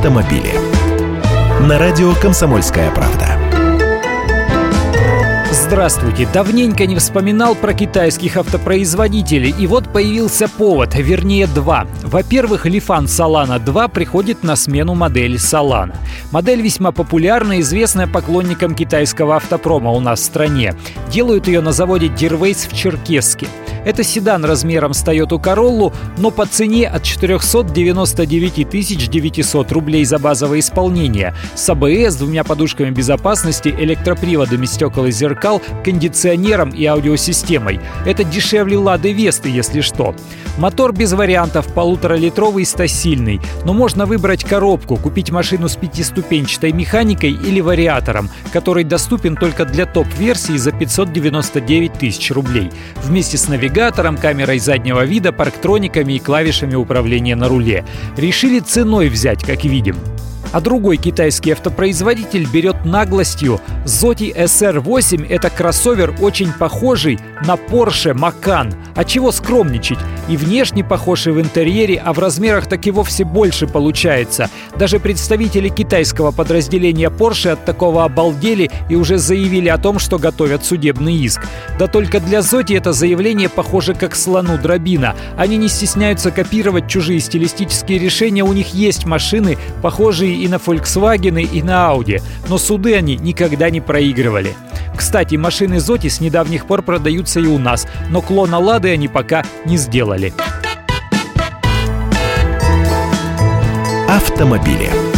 автомобили. На радио «Комсомольская правда». Здравствуйте! Давненько не вспоминал про китайских автопроизводителей, и вот появился повод, вернее два. Во-первых, Лифан Solana 2 приходит на смену модели Solana. Модель весьма популярна, известная поклонникам китайского автопрома у нас в стране. Делают ее на заводе Дирвейс в Черкесске. Это седан размером с Toyota Corolla, но по цене от 499 900 рублей за базовое исполнение. С АБС, двумя подушками безопасности, электроприводами стекол и зеркал, кондиционером и аудиосистемой. Это дешевле Лады Весты, если что. Мотор без вариантов, полуторалитровый стасильный. Но можно выбрать коробку, купить машину с пятиступенчатой механикой или вариатором, который доступен только для топ-версии за 599 тысяч рублей. Вместе с навигатором навигатором, камерой заднего вида, парктрониками и клавишами управления на руле. Решили ценой взять, как видим. А другой китайский автопроизводитель берет наглостью. Zoti SR8 – это кроссовер, очень похожий на Porsche Macan. А чего скромничать? И внешне похож и в интерьере, а в размерах так и вовсе больше получается. Даже представители китайского подразделения Porsche от такого обалдели и уже заявили о том, что готовят судебный иск. Да только для Зоти это заявление похоже как слону дробина. Они не стесняются копировать чужие стилистические решения, у них есть машины, похожие и на Volkswagen, и на Audi, но суды они никогда не проигрывали. Кстати, машины Зоти с недавних пор продаются и у нас, но клона Лады они пока не сделали. Автомобили.